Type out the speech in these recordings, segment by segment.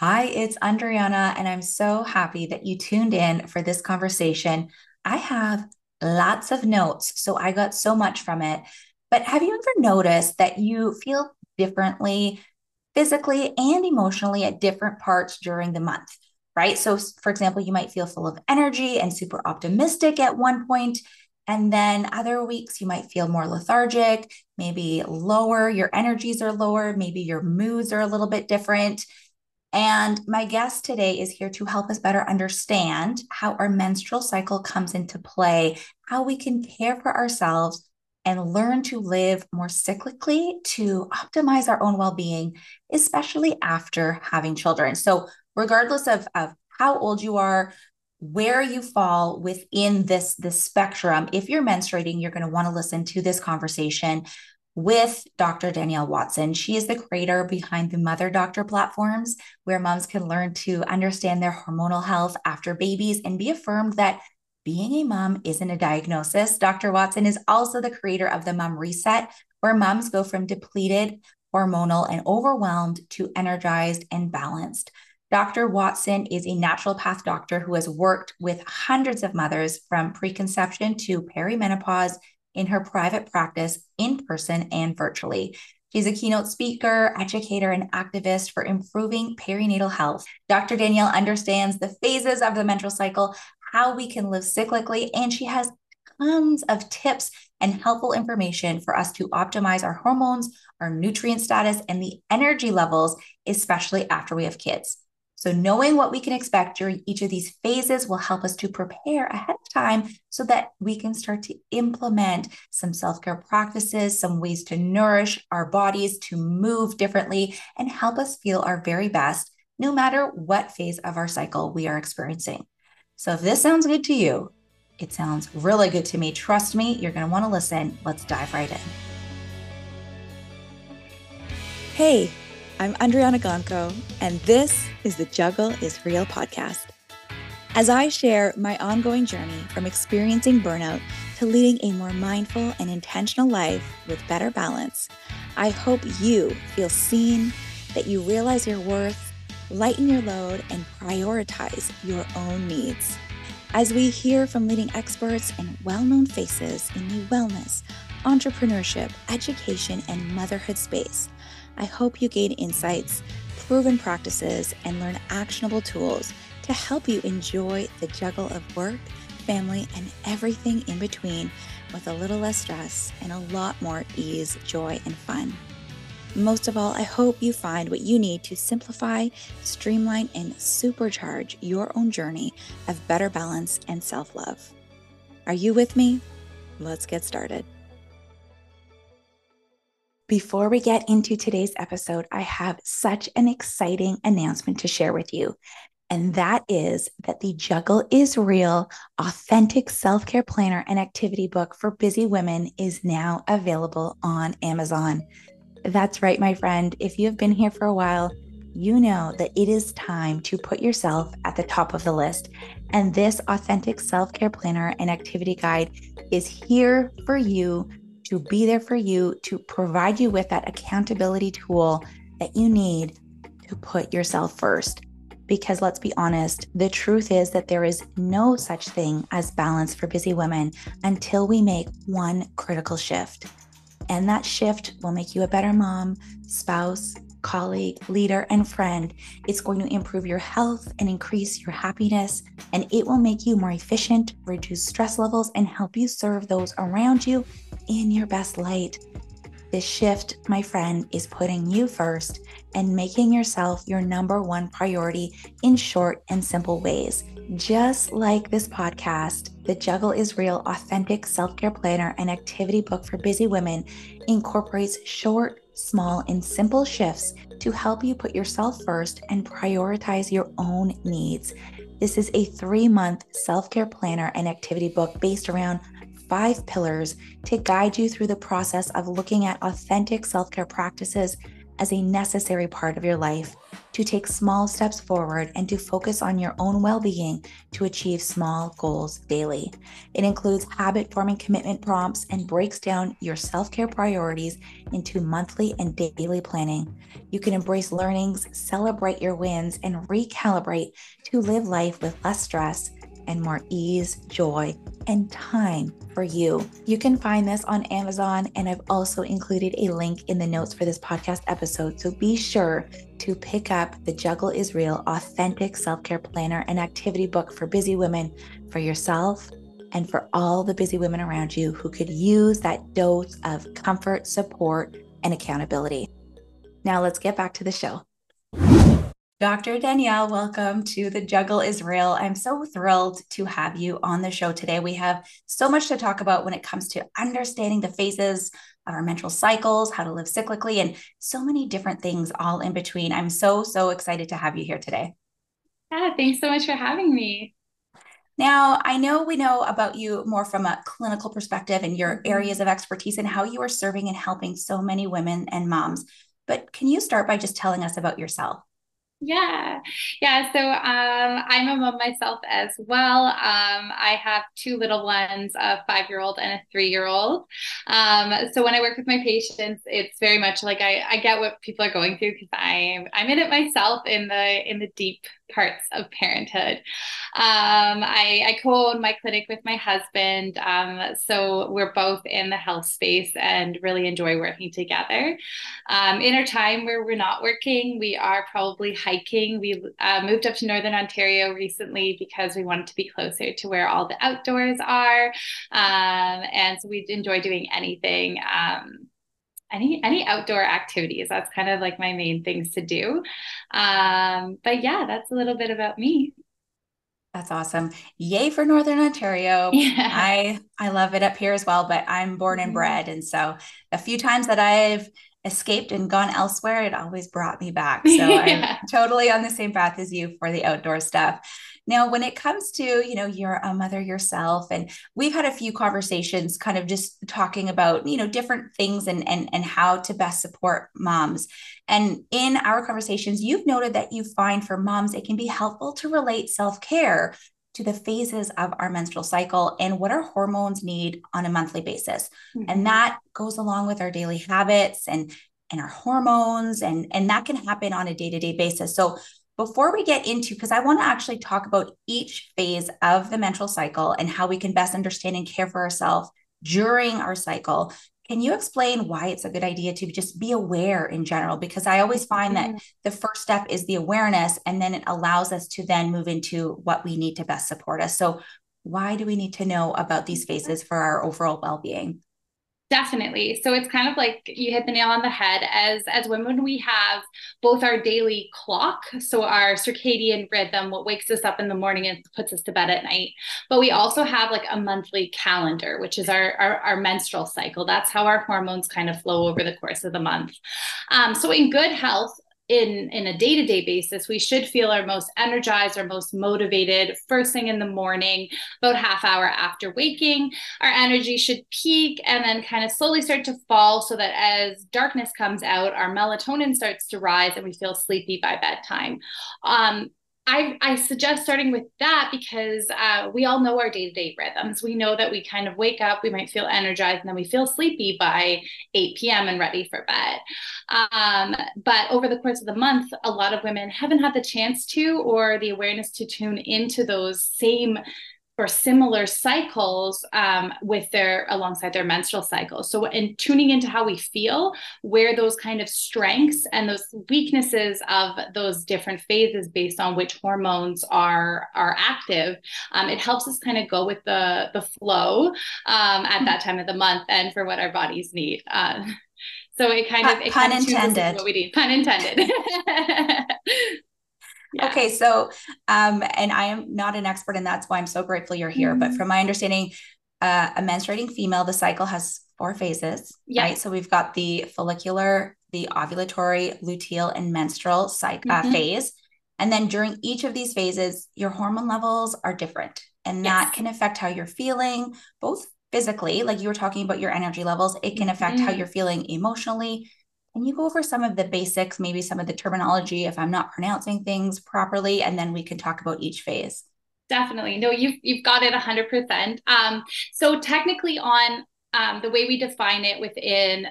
Hi, it's Andryanna, and I'm so happy that you tuned in for this conversation. I have lots of notes, so I got so much from it. But have you ever noticed that you feel differently physically and emotionally at different parts during the month? Right. So, for example, you might feel full of energy and super optimistic at one point, And then other weeks, you might feel more lethargic, maybe lower, your energies are lower, maybe your moods are a little bit different. And my guest today is here to help us better understand how our menstrual cycle comes into play, how we can care for ourselves and learn to live more cyclically to optimize our own well being, especially after having children. So, regardless of, of how old you are, where you fall within this, this spectrum, if you're menstruating, you're going to want to listen to this conversation with Dr. Danielle Watson. She is the creator behind the Mother Doctor platforms, where moms can learn to understand their hormonal health after babies and be affirmed that being a mom isn't a diagnosis. Dr. Watson is also the creator of the Mom Reset, where moms go from depleted, hormonal, and overwhelmed to energized and balanced. Dr. Watson is a naturopath doctor who has worked with hundreds of mothers from preconception to perimenopause in her private practice in person and virtually. She's a keynote speaker, educator, and activist for improving perinatal health. Dr. Danielle understands the phases of the menstrual cycle, how we can live cyclically, and she has tons of tips and helpful information for us to optimize our hormones, our nutrient status, and the energy levels, especially after we have kids. So, knowing what we can expect during each of these phases will help us to prepare ahead of time so that we can start to implement some self care practices, some ways to nourish our bodies, to move differently, and help us feel our very best, no matter what phase of our cycle we are experiencing. So, if this sounds good to you, it sounds really good to me. Trust me, you're going to want to listen. Let's dive right in. Hey, I'm Andryanna Gonco, and this is the Juggle is Real podcast. As I share my ongoing journey from experiencing burnout to leading a more mindful and intentional life with better balance, I hope you feel seen, that you realize your worth, lighten your load, and prioritize your own needs. As we hear from leading experts and well known faces in the wellness, entrepreneurship, education, and motherhood space, I hope you gain insights, proven practices, and learn actionable tools to help you enjoy the juggle of work, family, and everything in between with a little less stress and a lot more ease, joy, and fun. Most of all, I hope you find what you need to simplify, streamline, and supercharge your own journey of better balance and self love. Are you with me? Let's get started. Before we get into today's episode, I have such an exciting announcement to share with you. And that is that the Juggle is Real authentic self care planner and activity book for busy women is now available on Amazon. That's right, my friend. If you have been here for a while, you know that it is time to put yourself at the top of the list. And this authentic self care planner and activity guide is here for you to be there for you, to provide you with that accountability tool that you need to put yourself first. Because let's be honest, the truth is that there is no such thing as balance for busy women until we make one critical shift. And that shift will make you a better mom, spouse, colleague, leader, and friend. It's going to improve your health and increase your happiness, and it will make you more efficient, reduce stress levels, and help you serve those around you in your best light. This shift, my friend, is putting you first and making yourself your number one priority in short and simple ways. Just like this podcast, the Juggle is Real Authentic Self Care Planner and Activity Book for Busy Women incorporates short, small, and simple shifts to help you put yourself first and prioritize your own needs. This is a three month self care planner and activity book based around five pillars to guide you through the process of looking at authentic self care practices as a necessary part of your life to take small steps forward and to focus on your own well being to achieve small goals daily. It includes habit forming commitment prompts and breaks down your self care priorities into monthly and daily planning. You can embrace learnings, celebrate your wins, and recalibrate to live life with less stress and more ease, joy, and time for you. You can find this on Amazon, and I've also included a link in the notes for this podcast episode. So be sure to pick up the Juggle is Real Authentic Self Care Planner and Activity Book for busy women for yourself and for all the busy women around you who could use that dose of comfort, support, and accountability. Now let's get back to the show. Dr. Danielle, welcome to the Juggle is Real. I'm so thrilled to have you on the show today. We have so much to talk about when it comes to understanding the phases of our menstrual cycles, how to live cyclically, and so many different things all in between. I'm so, so excited to have you here today. Yeah, thanks so much for having me. Now, I know we know about you more from a clinical perspective and your mm-hmm. areas of expertise and how you are serving and helping so many women and moms. But can you start by just telling us about yourself? Yeah, yeah. So um, I'm a mom myself as well. Um, I have two little ones, a five year old and a three year old. Um, so when I work with my patients, it's very much like I, I get what people are going through because I'm I'm in it myself in the in the deep parts of parenthood. Um, I, I co-own my clinic with my husband, um, so we're both in the health space and really enjoy working together. Um, in our time where we're not working, we are probably hiking. We uh, moved up to Northern Ontario recently because we wanted to be closer to where all the outdoors are, um, and so we enjoy doing anything um, any any outdoor activities. That's kind of like my main things to do. Um but yeah that's a little bit about me. That's awesome. Yay for northern ontario. Yeah. i i love it up here as well but i'm born and mm-hmm. bred and so a few times that i've escaped and gone elsewhere it always brought me back. So yeah. i'm totally on the same path as you for the outdoor stuff now, when it comes to, you know, you're a mother yourself, and we've had a few conversations kind of just talking about, you know, different things and and and how to best support moms. And in our conversations, you've noted that you find for moms it can be helpful to relate self-care to the phases of our menstrual cycle and what our hormones need on a monthly basis. Mm-hmm. And that goes along with our daily habits and and our hormones and and that can happen on a day-to-day basis. So before we get into, because I want to actually talk about each phase of the menstrual cycle and how we can best understand and care for ourselves during our cycle. Can you explain why it's a good idea to just be aware in general? Because I always find that mm-hmm. the first step is the awareness, and then it allows us to then move into what we need to best support us. So, why do we need to know about these phases for our overall well being? Definitely. So it's kind of like you hit the nail on the head. As as women, we have both our daily clock, so our circadian rhythm, what wakes us up in the morning and puts us to bed at night. But we also have like a monthly calendar, which is our our, our menstrual cycle. That's how our hormones kind of flow over the course of the month. Um, so in good health, in in a day-to-day basis we should feel our most energized our most motivated first thing in the morning about half hour after waking. Our energy should peak and then kind of slowly start to fall so that as darkness comes out our melatonin starts to rise and we feel sleepy by bedtime. Um, I, I suggest starting with that because uh, we all know our day to day rhythms. We know that we kind of wake up, we might feel energized, and then we feel sleepy by 8 p.m. and ready for bed. Um, but over the course of the month, a lot of women haven't had the chance to or the awareness to tune into those same or similar cycles um, with their alongside their menstrual cycle. So in tuning into how we feel, where those kind of strengths and those weaknesses of those different phases based on which hormones are are active, um, it helps us kind of go with the the flow um, at that time of the month and for what our bodies need. Uh, so it kind of it pun kind of intended. What we need. Pun intended. Yeah. Okay, so um, and I am not an expert, and that's why I'm so grateful you're here. Mm-hmm. But from my understanding, uh, a menstruating female, the cycle has four phases, yeah. right? So we've got the follicular, the ovulatory, luteal, and menstrual cycle uh, mm-hmm. uh, phase, and then during each of these phases, your hormone levels are different, and yes. that can affect how you're feeling, both physically, like you were talking about your energy levels. It can affect mm-hmm. how you're feeling emotionally, Can you go over some of the basics, maybe some of the terminology if I'm not pronouncing things properly, and then we can talk about each phase? Definitely. No, you've you've got it 100%. Um, so technically on um, the way we define it within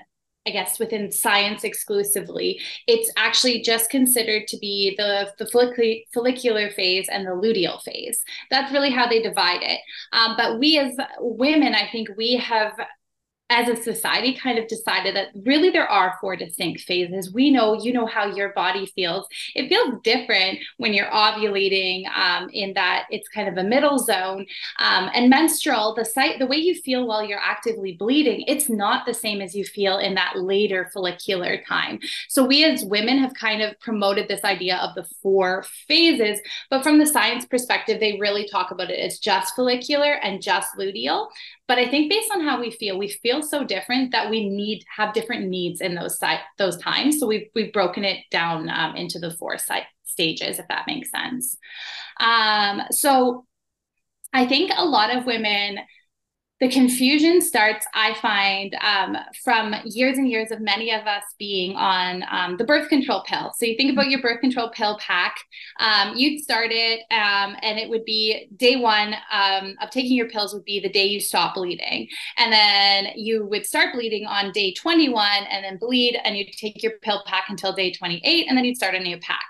I guess within science exclusively, it's actually just considered to be the, the follicular phase and the luteal phase. That's really how they divide it. Um, but we as women, I think we have as a society kind of decided that really there are four distinct phases. We know you know how your body feels. It feels different when you're ovulating um, in that it's kind of a middle zone um, and menstrual the site the way you feel while you're actively bleeding it's not the same as you feel in that later follicular time. So we as women have kind of promoted this idea of the four phases but from the science perspective they really talk about it as just follicular and just luteal but i think based on how we feel we feel so different that we need have different needs in those site those times. So we've we've broken it down um, into the four site stages if that makes sense. Um, so i think a lot of women the confusion starts, I find, um, from years and years of many of us being on um, the birth control pill. So you think about your birth control pill pack, um, you'd start it, um, and it would be day one um, of taking your pills would be the day you stop bleeding. And then you would start bleeding on day 21 and then bleed, and you'd take your pill pack until day 28, and then you'd start a new pack.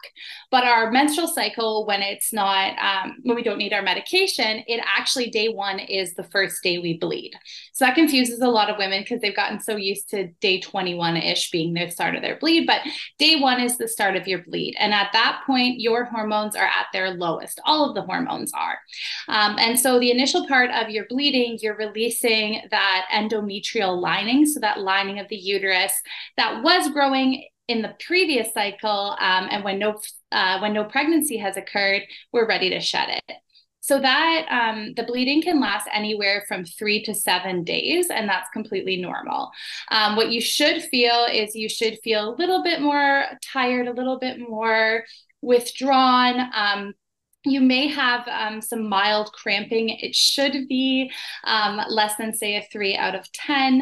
But our menstrual cycle, when it's not, um, when we don't need our medication, it actually day one is the first day we bleed. So that confuses a lot of women because they've gotten so used to day 21 ish being the start of their bleed. But day one is the start of your bleed. And at that point, your hormones are at their lowest. All of the hormones are. Um, and so the initial part of your bleeding, you're releasing that endometrial lining. So that lining of the uterus that was growing in the previous cycle um, and when no uh, when no pregnancy has occurred we're ready to shed it so that um, the bleeding can last anywhere from three to seven days, and that's completely normal. Um, what you should feel is you should feel a little bit more tired, a little bit more withdrawn. Um, you may have um, some mild cramping. It should be um, less than, say, a three out of 10.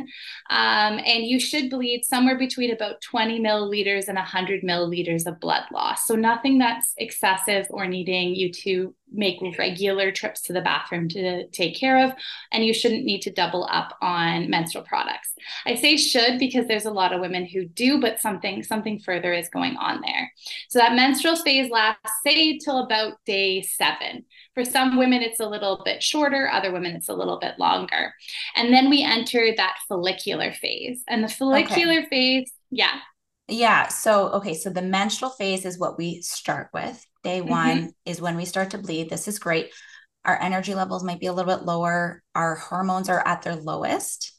Um, and you should bleed somewhere between about 20 milliliters and 100 milliliters of blood loss. So, nothing that's excessive or needing you to make regular trips to the bathroom to take care of and you shouldn't need to double up on menstrual products i say should because there's a lot of women who do but something something further is going on there so that menstrual phase lasts say till about day seven for some women it's a little bit shorter other women it's a little bit longer and then we enter that follicular phase and the follicular okay. phase yeah yeah. So, okay. So the menstrual phase is what we start with. Day mm-hmm. one is when we start to bleed. This is great. Our energy levels might be a little bit lower. Our hormones are at their lowest,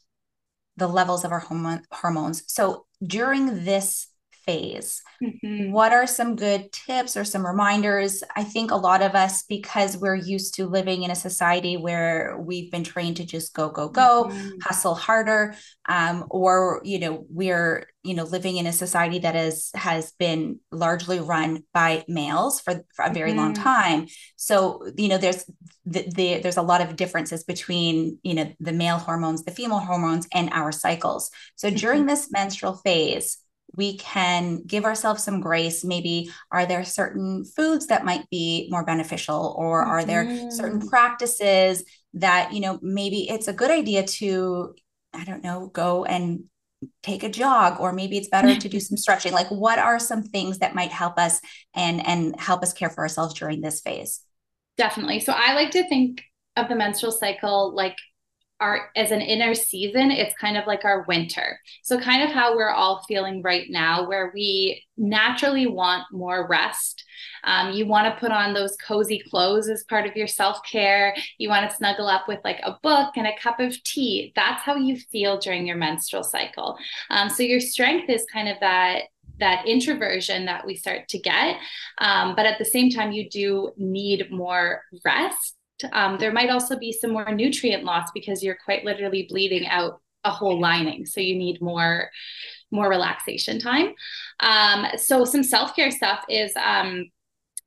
the levels of our hormone, hormones. So during this phase. Mm-hmm. What are some good tips or some reminders? I think a lot of us, because we're used to living in a society where we've been trained to just go, go, go, mm-hmm. hustle harder, um, or you know, we're you know living in a society that is has has been largely run by males for, for a very mm-hmm. long time. So you know, there's the, the, there's a lot of differences between you know the male hormones, the female hormones, and our cycles. So during mm-hmm. this menstrual phase we can give ourselves some grace. Maybe are there certain foods that might be more beneficial, or are there certain mm-hmm. practices that, you know, maybe it's a good idea to, I don't know, go and take a jog or maybe it's better to do some stretching like what are some things that might help us and and help us care for ourselves during this phase definitely so i like to think of the menstrual cycle like our as an inner season it's kind of like our winter. So kind of how we're all feeling right now where we naturally want more rest. Um, you want to put on those cozy clothes as part of your self-care. You want to snuggle up with like a book and a cup of tea. That's how you feel during your menstrual cycle. Um, so your strength is kind of that that introversion that we start to get. Um, but at the same time you do need more rest um, there might also be some more nutrient loss because you're quite literally bleeding out a whole lining. So you need more more relaxation time. Um, so some self care stuff is um,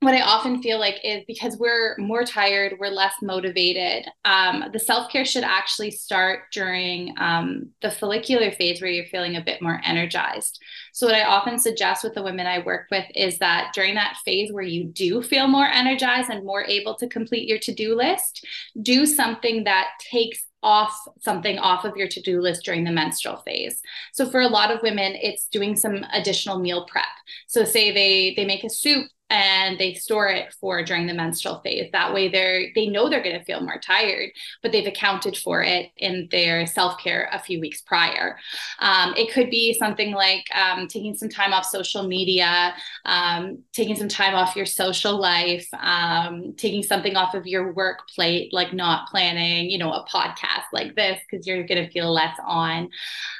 what I often feel like is because we're more tired, we're less motivated. Um, the self care should actually start during um, the follicular phase where you're feeling a bit more energized. So, what I often suggest with the women I work with is that during that phase where you do feel more energized and more able to complete your to do list, do something that takes off something off of your to-do list during the menstrual phase. So for a lot of women it's doing some additional meal prep. So say they they make a soup and they store it for during the menstrual phase. That way they're they know they're going to feel more tired, but they've accounted for it in their self-care a few weeks prior. Um, it could be something like um, taking some time off social media, um, taking some time off your social life, um, taking something off of your work plate, like not planning, you know, a podcast like this because you're going to feel less on,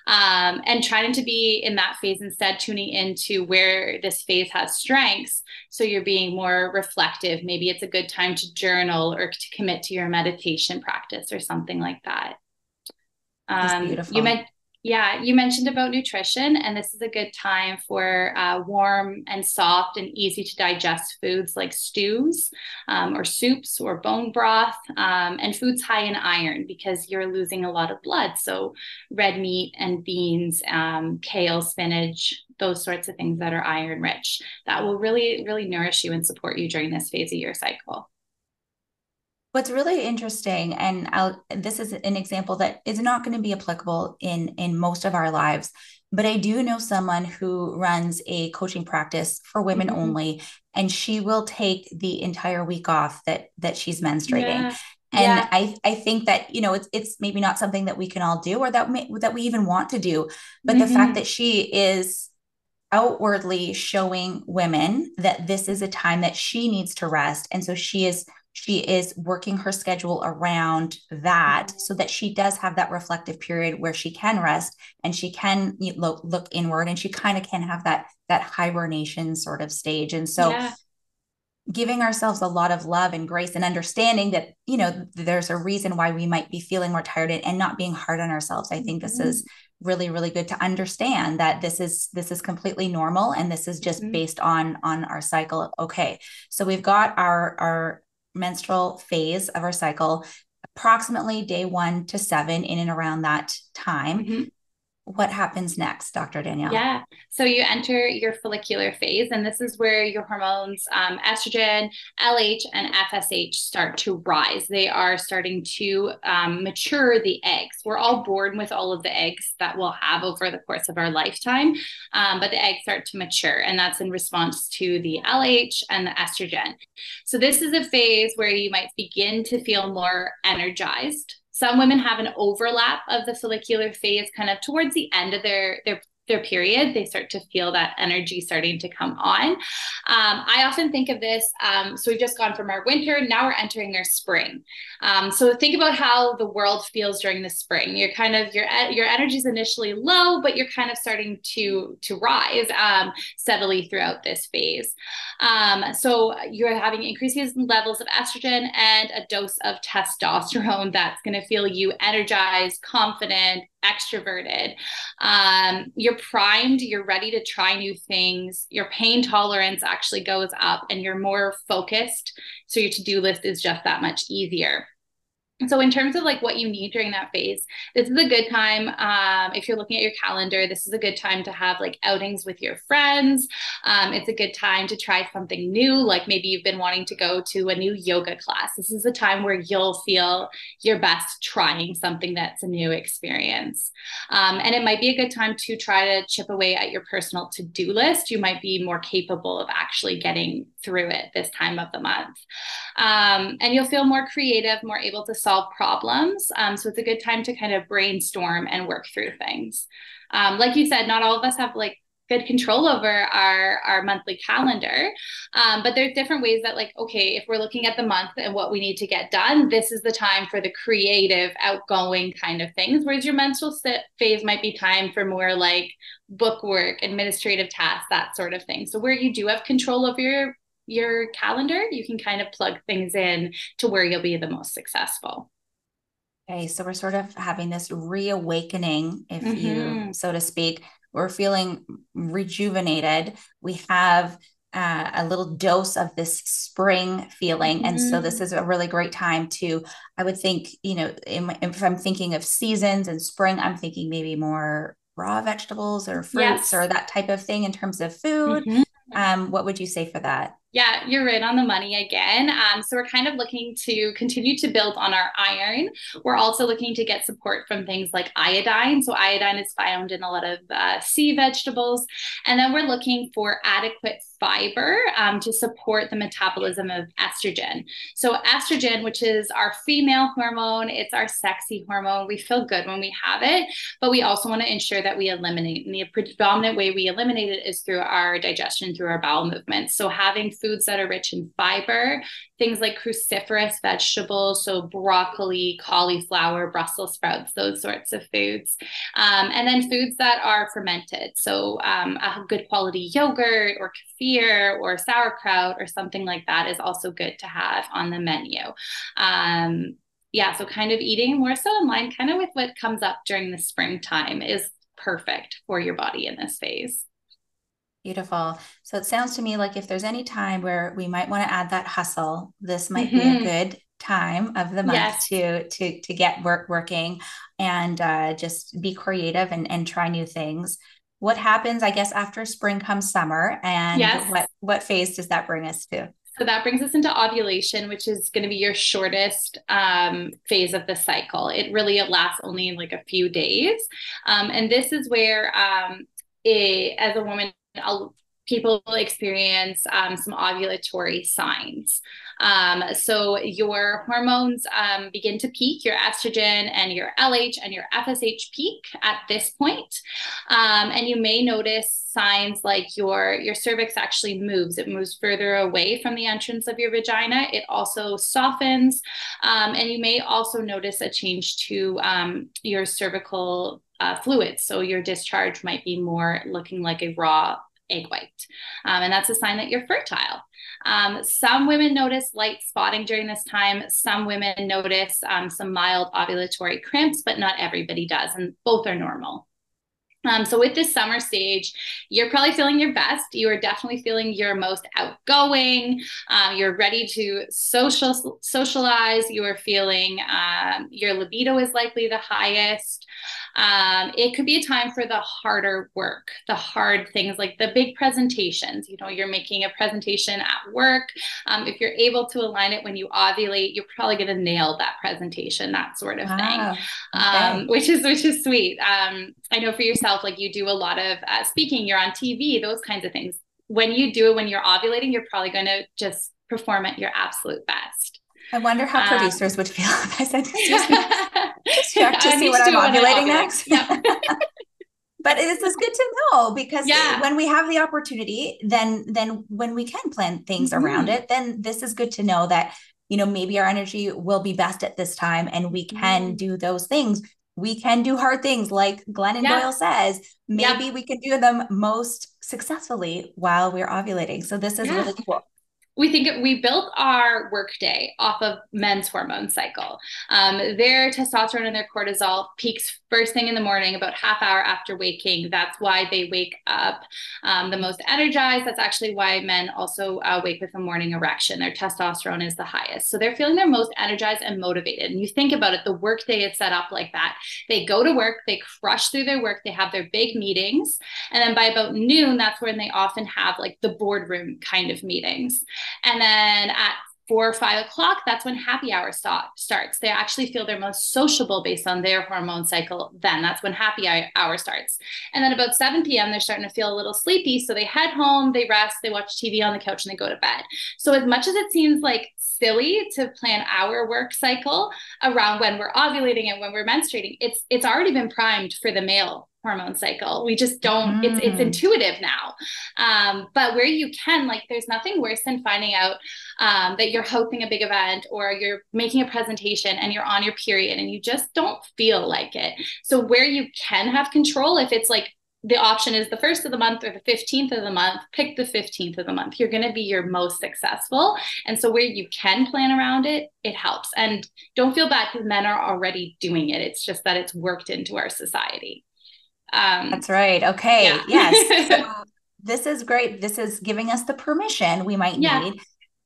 um, and trying to be in that phase instead, tuning into where this phase has strengths. So so you're being more reflective. Maybe it's a good time to journal or to commit to your meditation practice or something like that. Um, you meant yeah you mentioned about nutrition and this is a good time for uh, warm and soft and easy to digest foods like stews um, or soups or bone broth um, and foods high in iron because you're losing a lot of blood. So red meat and beans um, kale spinach those sorts of things that are iron rich that will really really nourish you and support you during this phase of your cycle what's really interesting and I'll, this is an example that is not going to be applicable in in most of our lives but i do know someone who runs a coaching practice for women mm-hmm. only and she will take the entire week off that that she's menstruating yeah. And yeah. I, I think that you know it's it's maybe not something that we can all do or that may, that we even want to do, but mm-hmm. the fact mm-hmm. that she is outwardly showing women that this is a time that she needs to rest and so she is she is working her schedule around that mm-hmm. so that she does have that reflective period where she can rest and she can look, look inward and she kind of can have that that hibernation sort of stage and so yeah. giving ourselves a lot of love and grace and understanding that you know there's a reason why we might be feeling more tired and not being hard on ourselves i think this mm-hmm. is really really good to understand that this is this is completely normal and this is just mm-hmm. based on on our cycle okay so we've got our our menstrual phase of our cycle approximately day 1 to 7 in and around that time. Mm-hmm what happens next, Dr. Danielle? Yeah. So you enter your follicular phase, and this is where your hormones, um, estrogen, LH, and FSH start to rise. They are starting to um, mature the eggs. We're all born with all of the eggs that we'll have over the course of our lifetime, um, but the eggs start to mature, and that's in response to the LH and the estrogen. So this is a phase where you might begin to feel more energized some women have an overlap of the follicular phase kind of towards the end of their their their period, they start to feel that energy starting to come on. Um, I often think of this. Um, so we've just gone from our winter, now we're entering our spring. Um, so think about how the world feels during the spring. You're kind of your your energy is initially low, but you're kind of starting to to rise um, steadily throughout this phase. Um, so you're having increases in levels of estrogen and a dose of testosterone that's going to feel you energized, confident, extroverted. Um, you're primed, you're ready to try new things. Your pain tolerance actually goes up and you're more focused. So your to do list is just that much easier so in terms of like what you need during that phase this is a good time um, if you're looking at your calendar this is a good time to have like outings with your friends. Um, it's a good time to try something new like maybe you've been wanting to go to a new yoga class. This is a time where you'll feel your best trying something that's a new experience. Um, and it might be a good time to try to chip away at your personal to-do list. You might be more capable of actually getting through it this time of the month. Um, and you'll feel more creative more able to solve problems. Um, so it's a good time to kind of brainstorm and work through things. Um, like you said, not all of us have like good control over our our monthly calendar um, but there's different ways that like okay if we're looking at the month and what we need to get done this is the time for the creative outgoing kind of things whereas your menstrual phase might be time for more like book work administrative tasks that sort of thing so where you do have control over your your calendar, you can kind of plug things in to where you'll be the most successful. Okay, so we're sort of having this reawakening, if mm-hmm. you so to speak. We're feeling rejuvenated. We have uh, a little dose of this spring feeling. Mm-hmm. And so this mm-hmm. is a really great time to, I would think, you know, if I'm thinking of seasons and spring, I'm thinking maybe more raw vegetables or fruits yes. or that type of thing in terms of food. Mm-hmm. Um, what would you say for that? Yeah, you're right on the money again. Um, so we're kind of looking to continue to build on our iron. We're also looking to get support from things like iodine. So iodine is found in a lot of uh, sea vegetables, and then we're looking for adequate fiber um, to support the metabolism of estrogen. So estrogen, which is our female hormone, it's our sexy hormone. We feel good when we have it, but we also want to ensure that we eliminate. And the predominant way we eliminate it is through our digestion, through our bowel movements. So having foods that are rich in fiber, things like cruciferous vegetables, so broccoli, cauliflower, Brussels sprouts, those sorts of foods. Um, and then foods that are fermented, so um, a good quality yogurt or kefir or sauerkraut or something like that is also good to have on the menu. Um, yeah, so kind of eating more so in line kind of with what comes up during the springtime is perfect for your body in this phase. Beautiful. So it sounds to me like if there's any time where we might want to add that hustle, this might mm-hmm. be a mm-hmm. good time of the month yes. to to to get work working and uh, just be creative and and try new things. What happens, I guess, after spring comes summer, and yes. what what phase does that bring us to? So that brings us into ovulation, which is going to be your shortest um, phase of the cycle. It really it lasts only like a few days, um, and this is where, um, it, as a woman, people experience um, some ovulatory signs. Um, so your hormones um, begin to peak, your estrogen and your LH and your FSH peak at this point. Um, and you may notice signs like your your cervix actually moves it moves further away from the entrance of your vagina it also softens um, and you may also notice a change to um, your cervical uh, fluids so your discharge might be more looking like a raw egg white. Um, and that's a sign that you're fertile. Um, some women notice light spotting during this time. Some women notice um, some mild ovulatory cramps, but not everybody does. And both are normal. Um, so with this summer stage, you're probably feeling your best. You are definitely feeling your most outgoing. Um, you're ready to social socialize. You are feeling um, your libido is likely the highest. Um, it could be a time for the harder work, the hard things like the big presentations. You know, you're making a presentation at work. Um, if you're able to align it when you ovulate, you're probably going to nail that presentation, that sort of wow. thing, um, okay. which is which is sweet. Um, I know for yourself, like you do a lot of uh, speaking, you're on TV, those kinds of things. When you do it when you're ovulating, you're probably going to just perform at your absolute best. I wonder how um, producers would feel if I said, just, check to see what I'm ovulating next. Yeah. but it is good to know because yeah. when we have the opportunity, then then when we can plan things mm-hmm. around it, then this is good to know that you know maybe our energy will be best at this time and we can mm-hmm. do those things we can do hard things like glennon yeah. doyle says maybe yeah. we can do them most successfully while we're ovulating so this is yeah. really cool we think we built our workday off of men's hormone cycle. Um, their testosterone and their cortisol peaks first thing in the morning, about half hour after waking. That's why they wake up um, the most energized. That's actually why men also uh, wake with a morning erection. Their testosterone is the highest, so they're feeling their most energized and motivated. And you think about it, the workday is set up like that. They go to work, they crush through their work, they have their big meetings, and then by about noon, that's when they often have like the boardroom kind of meetings. And then at four or five o'clock, that's when happy hour start, starts. They actually feel they're most sociable based on their hormone cycle. Then that's when happy hour starts. And then about 7 p.m., they're starting to feel a little sleepy. So they head home, they rest, they watch TV on the couch, and they go to bed. So, as much as it seems like silly to plan our work cycle around when we're ovulating and when we're menstruating, it's it's already been primed for the male hormone cycle. We just don't, mm. it's it's mm. intuitive now. Um, but where you can, like there's nothing worse than finding out um, that you're hosting a big event or you're making a presentation and you're on your period and you just don't feel like it. So where you can have control, if it's like the option is the first of the month or the 15th of the month, pick the 15th of the month. You're going to be your most successful. And so, where you can plan around it, it helps. And don't feel bad because men are already doing it. It's just that it's worked into our society. Um, That's right. Okay. Yeah. Yes. So this is great. This is giving us the permission we might yeah. need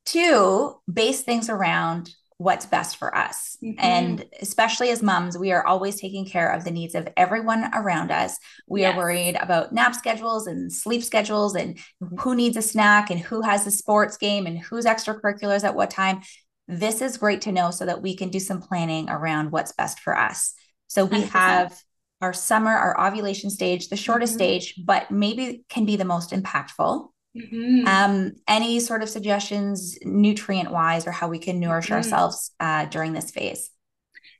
to base things around what's best for us. Mm-hmm. And especially as moms, we are always taking care of the needs of everyone around us. We yes. are worried about nap schedules and sleep schedules and who needs a snack and who has a sports game and who's extracurriculars at what time. This is great to know so that we can do some planning around what's best for us. So we 100%. have our summer, our ovulation stage, the shortest mm-hmm. stage, but maybe can be the most impactful. Mm-hmm. Um, any sort of suggestions, nutrient wise, or how we can nourish mm-hmm. ourselves uh, during this phase?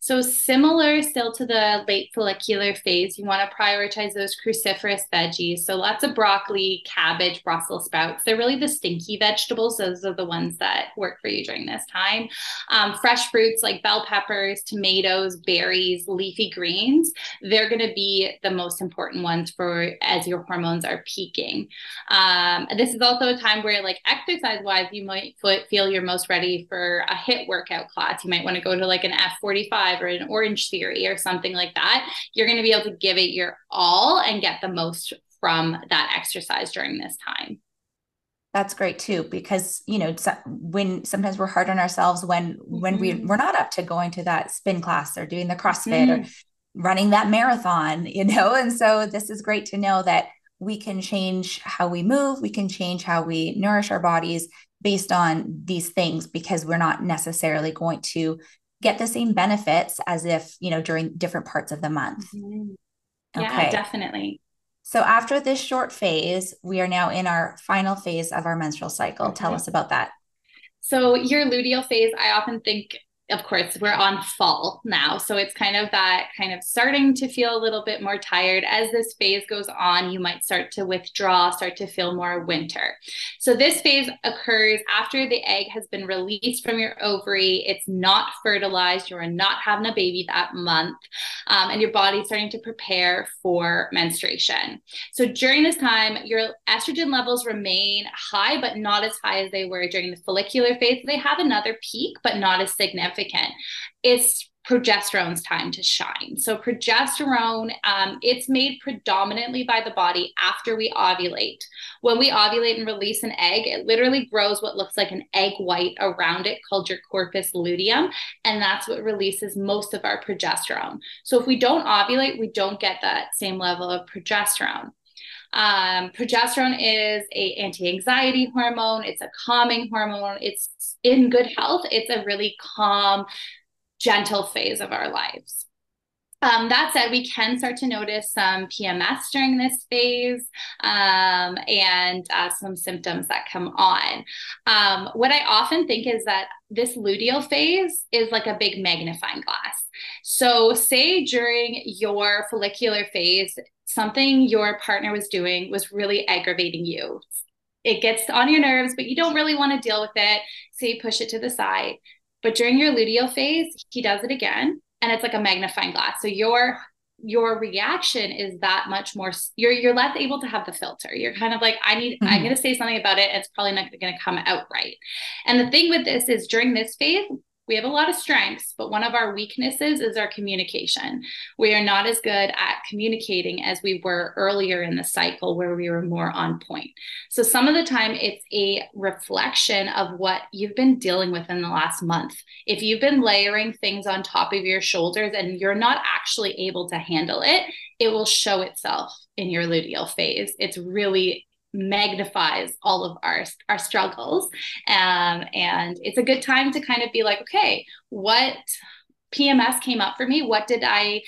So similar still to the late follicular phase, you want to prioritize those cruciferous veggies. So lots of broccoli, cabbage, Brussels sprouts. They're really the stinky vegetables. Those are the ones that work for you during this time. Um, fresh fruits like bell peppers, tomatoes, berries, leafy greens. They're going to be the most important ones for as your hormones are peaking. Um, this is also a time where like exercise wise, you might feel you're most ready for a HIIT workout class. You might want to go to like an F45 or an Orangetheory or something like that, you're going to be able to give it your all and get the most from that exercise during this time. That's great too, because you know when sometimes we're hard on ourselves when mm-hmm. when we mm-hmm. we're not up to going to that spin class or doing the CrossFit mm-hmm. or running that marathon, you know. And so this is great to know that we can change how we move, we can change how we nourish our bodies based on these things because we're not necessarily going to get the same benefits as if, you know, during different parts of the month. Mm-hmm. Yeah, okay. definitely. So after this short phase, we are now in our final phase of our menstrual cycle. Tell us about that. So your luteal phase, I often think of course, we're on fall now. So it's kind of that kind of starting to feel a little bit more tired. As this phase goes on, you might start to withdraw, start to feel more winter. So this phase occurs after the egg has been released from your ovary. It's not fertilized. You are not having a baby that month. Um, and your body starting to prepare for menstruation. So during this time, your estrogen levels remain high, but not as high as they were during the follicular phase. They have another peak, but not as significant. It's progesterone's time to shine. So progesterone, um, it's made predominantly by the body after we ovulate. When we ovulate and release an egg, it literally grows what looks like an egg white around it called your corpus luteum. And that's what releases most of our progesterone. So if we don't ovulate, we don't get that same level of progesterone. Um, progesterone is a anti-anxiety hormone. It's a calming hormone. It's in good health. It's a really calm, gentle phase of our lives. Um, that said, we can start to notice some PMS during this phase um, and uh, some symptoms that come on. Um, what I often think is that this luteal phase is like a big magnifying glass. So, say during your follicular phase, something your partner was doing was really aggravating you. It gets on your nerves, but you don't really want to deal with it. So you push it to the side. But during your luteal phase, he does it again. And it's like a magnifying glass. So your your reaction is that much more you're you're less able to have the filter you're kind of like i need mm-hmm. i'm going to say something about it it's probably not going to come out right and the thing with this is during this phase we have a lot of strengths, but one of our weaknesses is our communication. We are not as good at communicating as we were earlier in the cycle where we were more on point. So, some of the time, it's a reflection of what you've been dealing with in the last month. If you've been layering things on top of your shoulders and you're not actually able to handle it, it will show itself in your luteal phase. It's really magnifies all of our our struggles. Um, and it's a good time to kind of be like okay what pms came up for me. What did i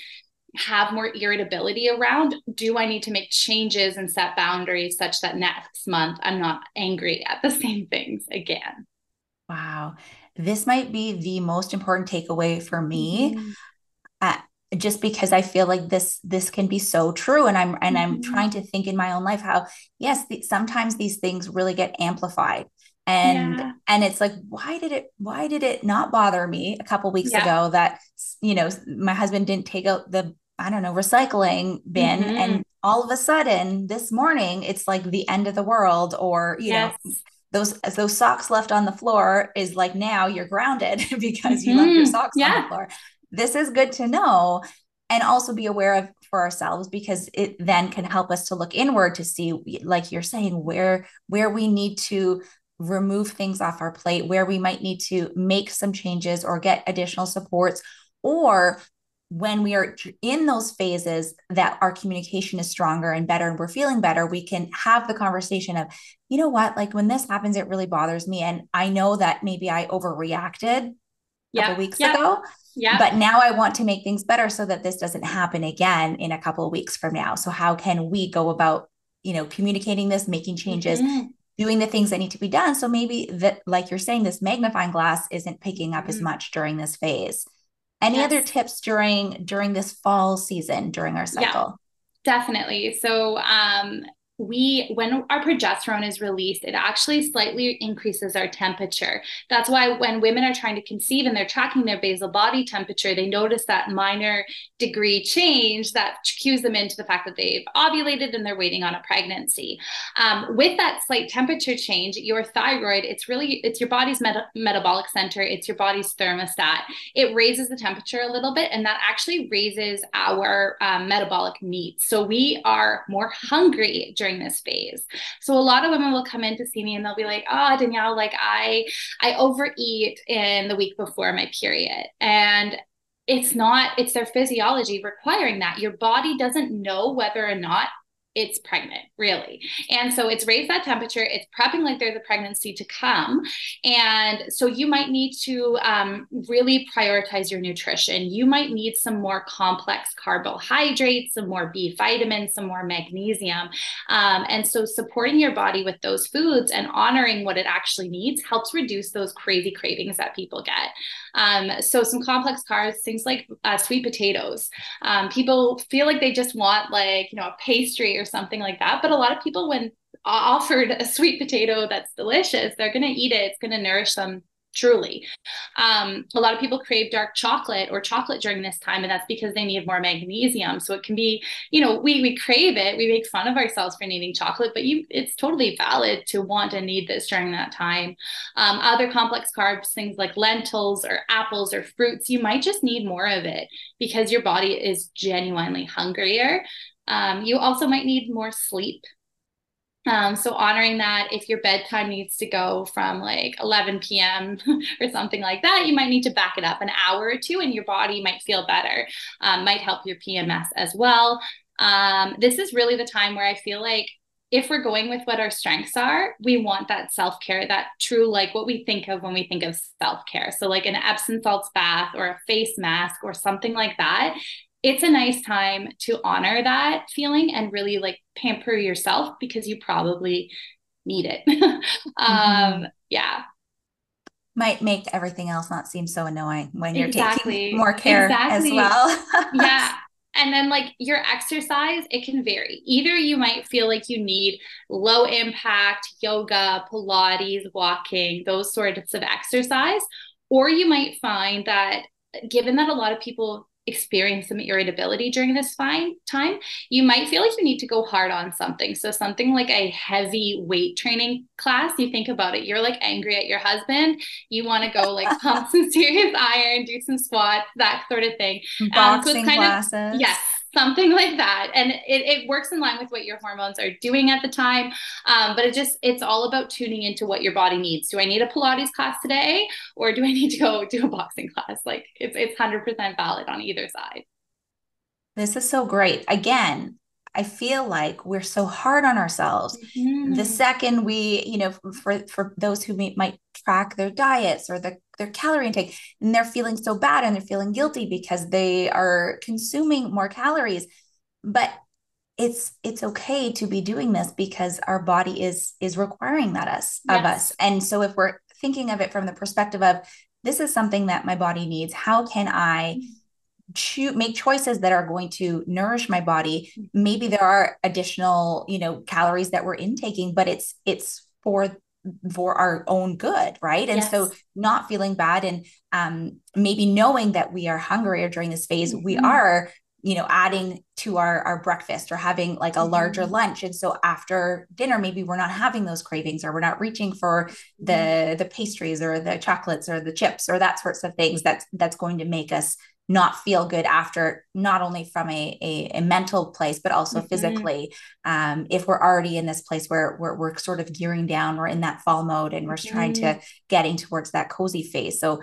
have more irritability around? Do i need to make changes and set boundaries such that next month i'm not angry at the same things again? Wow. This might be the most important takeaway for me mm-hmm. uh, just because I feel like this this can be so true and I'm and I'm mm-hmm. trying to think in my own life how yes the, sometimes these things really get amplified and yeah. and it's like why did it why did it not bother me a couple weeks yeah. ago that you know my husband didn't take out the I don't know recycling bin mm-hmm. and all of a sudden this morning it's like the end of the world or you yes. know those those socks left on the floor is like now you're grounded because mm-hmm. you left your mm-hmm. socks yeah. on the floor this is good to know and also be aware of for ourselves because it then can help us to look inward to see like you're saying where where we need to remove things off our plate where we might need to make some changes or get additional supports or when we are in those phases that our communication is stronger and better and we're feeling better we can have the conversation of you know what? Like when this happens it really bothers me and i know that maybe i overreacted a couple weeks ago yeah. But now I want to make things better so that this doesn't happen again in a couple of weeks from now. So how can we go about, you know, communicating this, making changes, mm-hmm. doing the things that need to be done? So maybe that, like you're saying, this magnifying glass isn't picking up mm-hmm. as much during this phase. Any yes. other tips during during this fall season during our cycle? Yeah, definitely. So um we when our progesterone is released it actually slightly increases our temperature. That's why when women are trying to conceive and they're tracking their basal body temperature they notice that minor degree change that cues them into the fact that they've ovulated and they're waiting on a pregnancy. Um, with that slight temperature change your thyroid it's really it's your body's meta- metabolic center it's your body's thermostat. It raises the temperature a little bit and that actually raises our um, metabolic needs. So we are more hungry during during this phase. So a lot of women will come in to see me and they'll be like, "Oh, Danielle, like I I overeat in the week before my period." And it's not it's their physiology requiring that. Your body doesn't know whether or not it's pregnant, really. And so it's raised that temperature, it's prepping like there's a pregnancy to come. And so you might need to um, really prioritize your nutrition. You might need some more complex carbohydrates, some more B vitamins, some more magnesium. Um, and so supporting your body with those foods and honoring what it actually needs helps reduce those crazy cravings that people get. Um, so some complex carbs, things like uh, sweet potatoes. Um, people feel like they just want like, you know, a pastry or something like that. But a lot of people, when offered a sweet potato that's delicious, they're going to eat it. It's going to nourish them truly. Um, a lot of people crave dark chocolate or chocolate during this time, and that's because they need more magnesium. So it can be, you know, we we crave it, we make fun of ourselves for needing chocolate, but you it's totally valid to want and need this during that time. Um, other complex carbs, things like lentils or apples or fruits, you might just need more of it because your body is genuinely hungrier. Um, you also might need more sleep um, so honoring that if your bedtime needs to go from like 11 p.m. or something like that, you might need to back it up an hour or two and your body might feel better, um, might help your PMS as well. Um, this is really the time where I feel like if we're going with what our strengths are, we want that self care, that true, like what we think of when we think of self care. So, like an Epsom salts bath or a face mask or something like that it's a nice time to honor that feeling and really like pamper yourself because you probably need it. um, mm-hmm. Yeah. Might make everything else not seem so annoying when you're exactly. taking more care exactly. as well. yeah. And then, like your exercise, it can vary. Either you might feel like you need low impact yoga, Pilates, walking, those sorts of exercise, or you might find that given that a lot of people experience some irritability during this fine time, you might feel like you need to go hard on something. So something like a heavy weight training class, you think about it, you're like angry at your husband, you want to go like pump some serious iron, do some squats, that sort of thing. Boxing um, so it's kind classes. Of, yes, something like that. And it, it works in line with what your hormones are doing at the time. Um, but it just it's all about tuning into what your body needs. Do i need a pilates class today or do i need to go do a boxing class? Like it's it's 100% valid on either side. This is so great. Again I feel like we're so hard on ourselves. Mm-hmm. The second we, you know, for for those who may, might track their diets or the, their calorie intake, and they're feeling so bad and they're feeling guilty because they are consuming more calories. But it's it's okay to be doing this because our body is is requiring that us yes. of us. And so if we're thinking of it from the perspective of this is something that my body needs, how can I? Choose make choices that are going to nourish my body maybe there are additional you know calories that we're intaking but it's it's for for our own good right and yes. so not feeling bad and um maybe knowing that we are hungrier during this phase mm-hmm. we are you know adding to our our breakfast or having like a larger mm-hmm. lunch and so after dinner maybe we're not having those cravings or we're not reaching for the mm-hmm. the pastries or the chocolates or the chips or that sorts of things that's that's going to make us not feel good after not only from a, a, a mental place but also mm-hmm. physically um, if we're already in this place where we're, we're sort of gearing down we're in that fall mode and we're mm-hmm. trying to mm-hmm. getting towards that cozy phase so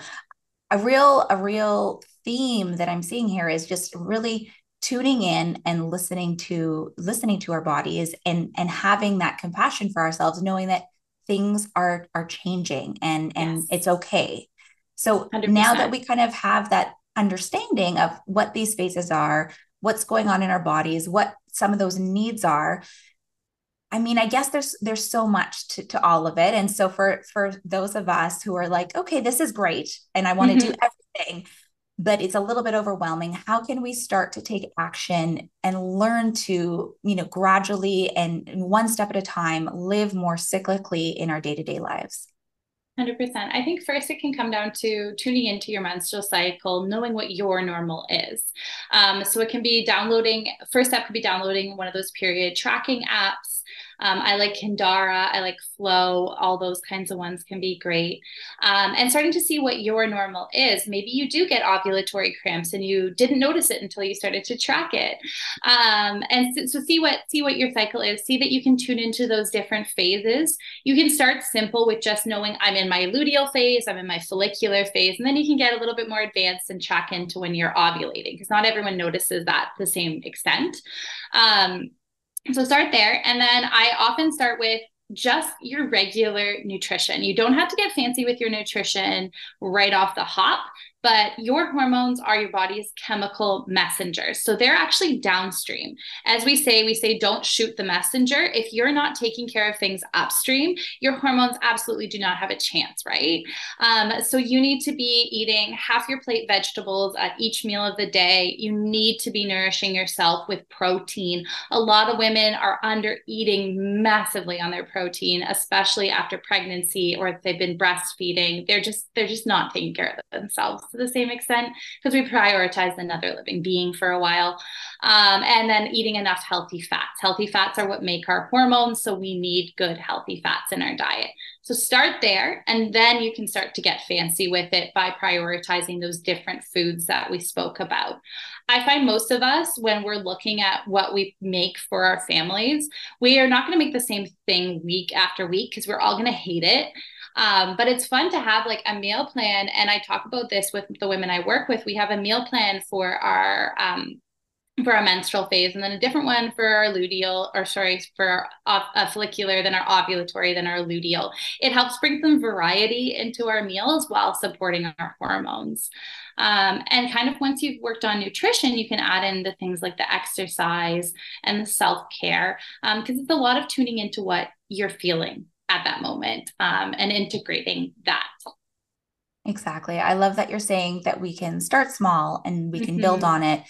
a real a real theme that i'm seeing here is just really tuning in and listening to listening to our bodies and and having that compassion for ourselves knowing that things are are changing and and yes. it's okay so 100%. now that we kind of have that understanding of what these phases are what's going on in our bodies what some of those needs are. I mean i guess there's there's so much to, to all of it. And so for for those of us who are like okay this is great and i want to mm-hmm. do everything but it's a little bit overwhelming how can we start to take action and learn to you know gradually and one step at a time live more cyclically in our day-to-day lives 100%. I think first it can come down to tuning into your menstrual cycle, knowing what your normal is. Um, so it can be downloading, first step could be downloading one of those period tracking apps um, I like Kindara, I like Flo, all those kinds of ones can be great. Um, and starting to see what your normal is. Maybe you do get ovulatory cramps and you didn't notice it until you started to track it. Um, and so, so see what see what your cycle is. See that you can tune into those different phases. You can start simple with just knowing I'm in my luteal phase, I'm in my follicular phase, and then you can get a little bit more advanced and track into when you're ovulating because not everyone notices that the same extent. Um, so start there. And then I often start with just your regular nutrition. You don't have to get fancy with your nutrition right off the hop but your hormones are your body's chemical messengers. So they're actually downstream. As we say, we say don't shoot the messenger. If you're not taking care of things upstream, your hormones absolutely do not have a chance, right? Um, so you need to be eating half your plate vegetables at each meal of the day. You need to be nourishing yourself with protein. A lot of women are under eating massively on their protein, especially after pregnancy or if they've been breastfeeding. They're just they're just not taking care of themselves the same extent because we prioritized another living being for a while. Um, and then eating enough healthy fats. Healthy fats are what make our hormones. So we need good, healthy fats in our diet. So start there, and then you can start to get fancy with it by prioritizing those different foods that we spoke about. I find most of us, when we're looking at what we make for our families, we are not going to make the same thing week after week because we're all going to hate it. Um, but it's fun to have like a meal plan. And I talk about this with the women I work with. We have a meal plan for our um, for our menstrual phase, and then a different one for our luteal, or sorry, for our uh, follicular, then our ovulatory, then our luteal. It helps bring some variety into our meals while supporting our hormones. Um, and kind of once you've worked on nutrition, you can add in the things like the exercise and the self care, because um, it's a lot of tuning into what you're feeling at that moment um, and integrating that. Exactly. I love that you're saying that we can start small and we can mm-hmm. build on it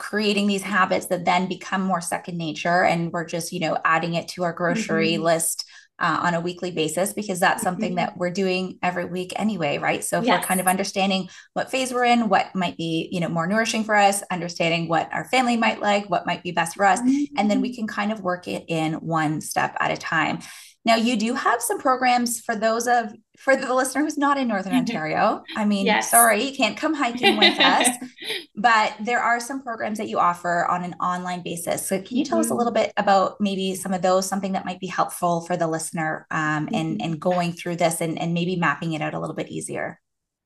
creating these habits that then become more second nature and we're just you know adding it to our grocery mm-hmm. list uh, on a weekly basis because that's something mm-hmm. that we're doing every week anyway right so if yes. we're kind of understanding what phase we're in what might be you know more nourishing for us understanding what our family might like what might be best for us mm-hmm. and then we can kind of work it in one step at a time now, you do have some programs for those of for the listener who's not in Northern Ontario. I mean, yes. sorry, you can't come hiking with us, but there are some programs that you offer on an online basis. So, can you tell mm-hmm. us a little bit about maybe some of those, something that might be helpful for the listener, um, mm-hmm. and and going through this and and maybe mapping it out a little bit easier?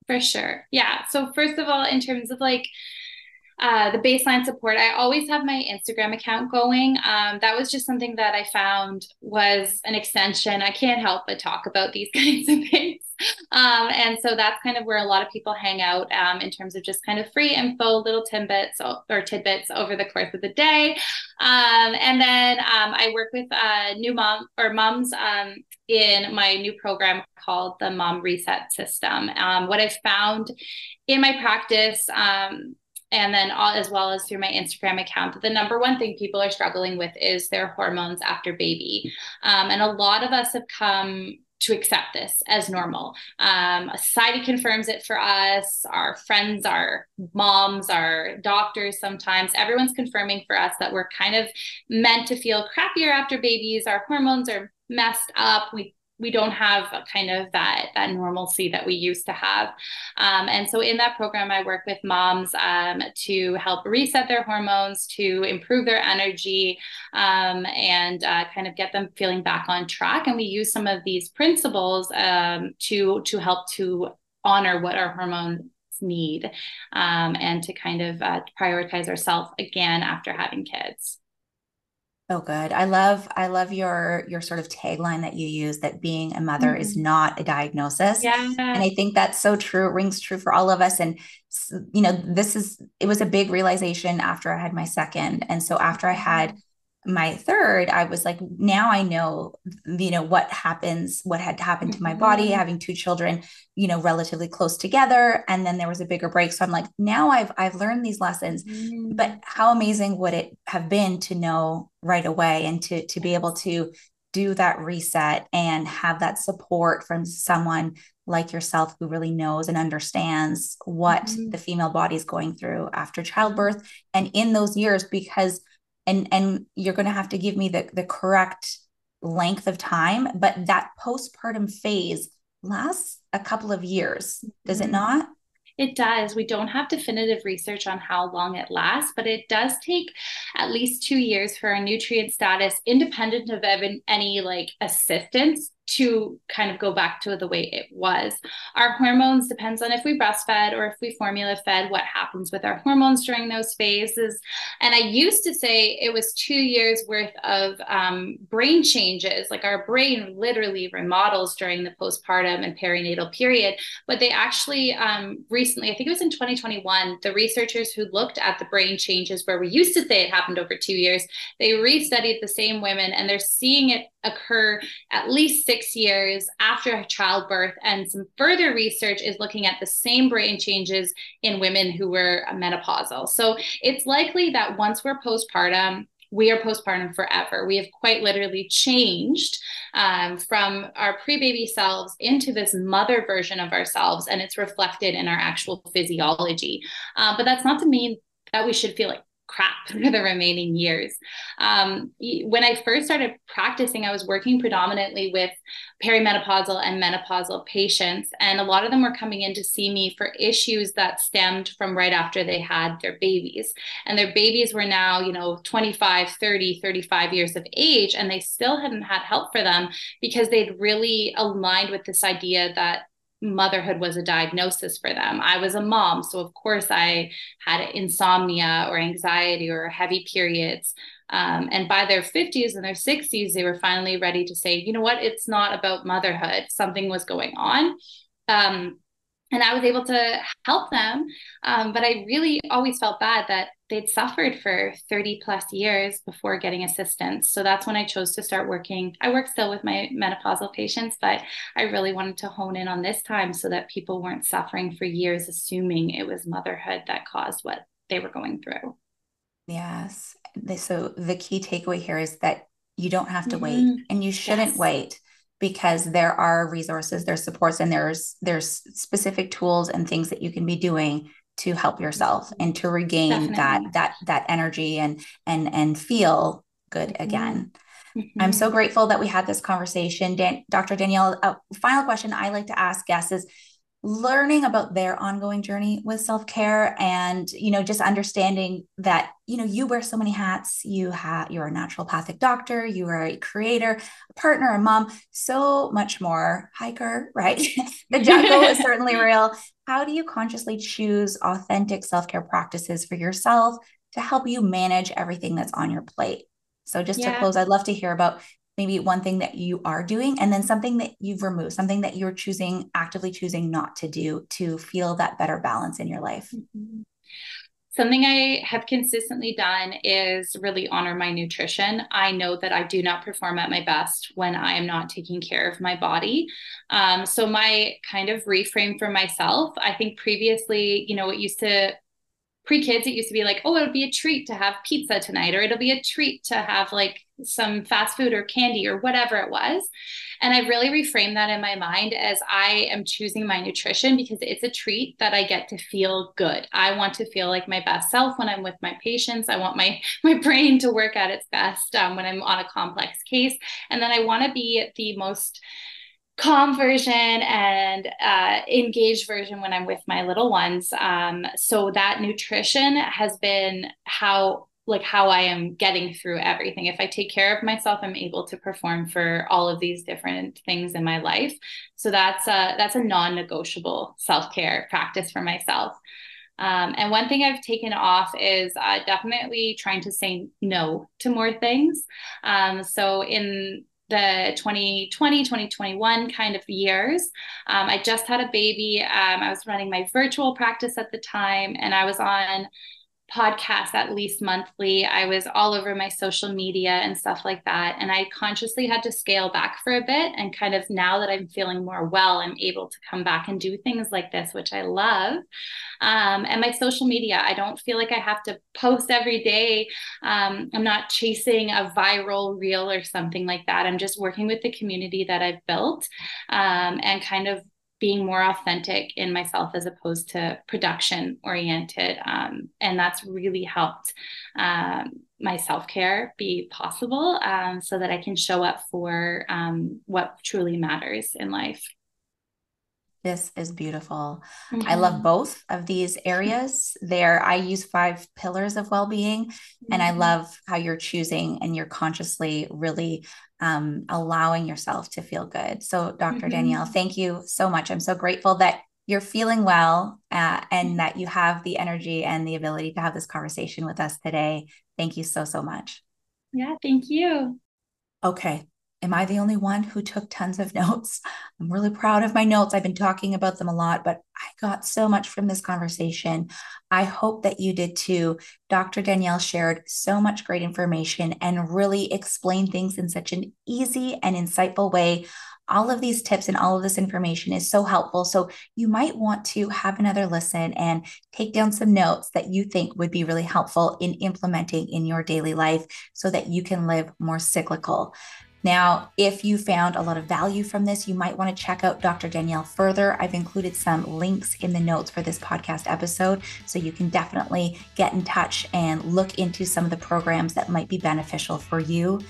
For sure, yeah. So, first of all, in terms of like uh, the baseline support. I always have my Instagram account going. Um, that was just something that I found was an extension. I can't help but talk about these kinds of things. Um, and so that's kind of where a lot of people hang out um, in terms of just kind of free info, little tidbits or tidbits over the course of the day. Um, and then um, I work with uh, new mom or moms um, in my new program called the Mom Reset System. Um, what I've found in my practice, um, and then all, as well as through my Instagram account. The number one thing people are struggling with is their hormones after baby. Um, and a lot of us have come to accept this as normal. Um, society confirms it for us, our friends, our moms, our doctors, sometimes everyone's confirming for us that we're kind of meant to feel crappier after babies. Our hormones are messed up. We we don't have kind of that that normalcy that we used to have. Um, and so in that program i work with moms um, to help reset their hormones to improve their energy um, and uh, kind of get them feeling back on track. And we use some of these principles um, to to help to honor what our hormones need um, and to kind of uh, prioritize ourselves again after having kids so good. I love I love your your sort of tagline that you use that being a mother mm-hmm. is not a diagnosis. Yeah. And I think that's so true. It rings true for all of us and you know, this is it was a big realization after I had my second. And so after I had mm-hmm my third i was like now i know you know what happens what had happened to my body mm-hmm. having two children you know relatively close together and then there was a bigger break so i'm like now i've i've learned these lessons mm-hmm. but how amazing would it have been to know right away and to to be able to do that reset and have that support from someone like yourself who really knows and understands what mm-hmm. the female body is going through after childbirth and in those years because and and you're going to have to give me the the correct length of time but that postpartum phase lasts a couple of years does it mm-hmm. not it does. We don't have definitive research on how long it lasts, but it does take at least two years for a nutrient status, independent of any like assistance, to kind of go back to the way it was. Our hormones depends on if we breastfed or if we formula fed, what happens with our hormones during those phases. And I used to say it was two years worth of um, brain changes, like our brain literally remodels during the postpartum and perinatal period. But they actually um, recently, I think it was in 2021, the researchers who looked at the brain changes where we used to say it happened over two years, they restudied the same women and they're seeing it occur at least six years after childbirth. And some further research is looking at the same brain changes in women who were menopausal. So it's likely that once we're postpartum, we are postpartum forever. We have quite literally changed um, from our pre baby selves into this mother version of ourselves, and it's reflected in our actual physiology. Uh, but that's not to mean that we should feel like crap for the remaining years. Um, when I first started practicing, I was working predominantly with perimenopausal and menopausal patients, and a lot of them were coming in to see me for issues that stemmed from right after they had their babies. And their babies were now, you know, 25, 30, 35 years of age, and they still hadn't had help for them because they'd really aligned with this idea that motherhood was a diagnosis for them. I was a mom, so of course I had insomnia or anxiety or heavy periods. Um, and by their 50s and their 60s, they were finally ready to say, you know what, it's not about motherhood. Something was going on. Um, and I was able to help them. Um, but I really always felt bad that they'd suffered for 30 plus years before getting assistance. So that's when I chose to start working. I work still with my menopausal patients, but I really wanted to hone in on this time so that people weren't suffering for years, assuming it was motherhood that caused what they were going through. Yes. So the key takeaway here is that you don't have to mm-hmm. wait and you shouldn't yes. wait because there are resources there's supports and there's there's specific tools and things that you can be doing to help yourself and to regain Definitely. that that that energy and and and feel good mm-hmm. again mm-hmm. i'm so grateful that we had this conversation Dan- dr danielle uh, final question i like to ask guests is learning about their ongoing journey with self-care and you know just understanding that you know you wear so many hats. You have you're a naturopathic doctor. You are a creator a partner a mom so much more. Hiker right? The juggle is certainly real. How do you consciously choose authentic self-care practices for yourself to help you manage everything that's on your plate? So just yeah. to close i'd love to hear about maybe one thing that you are doing and then something that you've removed something that you're choosing actively choosing not to do to feel that better balance in your life mm-hmm. Something I have consistently done is really honor my nutrition. I know that I do not perform at my best when I am not taking care of my body. Um, so, my kind of reframe for myself, I think previously, you know, it used to pre-kids it used to be like oh it'll be a treat to have pizza tonight or it'll be a treat to have like some fast food or candy or whatever it was. And i've really reframed that in my mind as i am choosing my nutrition because it's a treat that i get to feel good. I want to feel like my best self when i'm with my patients. I want my my brain to work at its best um, when i'm on a complex case. And then i want to be the most calm version and uh, engaged version when I'm with my little ones. Um, so that nutrition has been how like how I am getting through everything. If I take care of myself, I'm able to perform for all of these different things in my life. So that's a that's a non-negotiable self-care practice for myself. Um, and one thing I've taken off is uh, definitely trying to say no to more things. Um, so in the 2020 2021 kind of years. Um, i just had a baby. Um, i was running my virtual practice at the time and i was on podcasts at least monthly. I was all over my social media and stuff like that. And I consciously had to scale back for a bit. And kind of now that I'm feeling more well, I'm able to come back and do things like this, which I love. Um, and my social media, I don't feel like I have to post every day. Um, I'm not chasing a viral reel or something like that. I'm just working with the community that I've built um, and kind of being more authentic in myself as opposed to production oriented. Um, and that's really helped um, my self care be possible um, so that I can show up for um, what truly matters in life. This is beautiful. Mm-hmm. I love both of these areas. There, I use five pillars of well being, mm-hmm. and I mm-hmm. love how you're choosing and you're consciously really um, allowing yourself to feel good. So, doctor mm-hmm. Danielle, thank you so much. I'm so grateful that you're feeling well uh, and that you have the energy and the ability to have this conversation with us today. Thank you so, so much. Yeah, thank you. Okay, Am I the only one who took tons of notes? I'm really proud of my notes. I've been talking about them a lot, but I got so much from this conversation. I hope that you did too. Dr. Danielle shared so much great information and really explained things in such an easy and insightful way. All of these tips and all of this information is so helpful. So, you might want to have another listen and take down some notes that you think would be really helpful in implementing in your daily life so that you can live more cyclical. Now, if you found a lot of value from this, you might want to check out Dr. Danielle further. I've included some links in the notes for this podcast episode, so you can definitely get in touch and look into some of the programs that might be beneficial for you.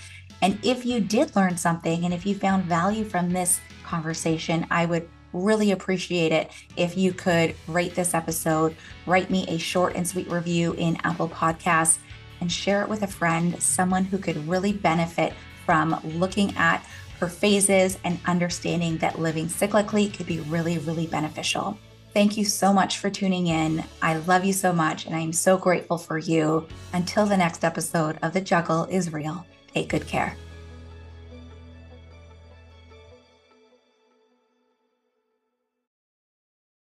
And if you did learn something and if you found value from this conversation, I would really appreciate it if you could rate this episode, write me a short and sweet review in Apple Podcasts, and share it with a friend, someone who could really benefit from looking at her phases and understanding that living cyclically could be really, really beneficial. Thank you so much for tuning in. I love you so much, and I am so grateful for you. Until the next episode of The Juggle is Real, take good care.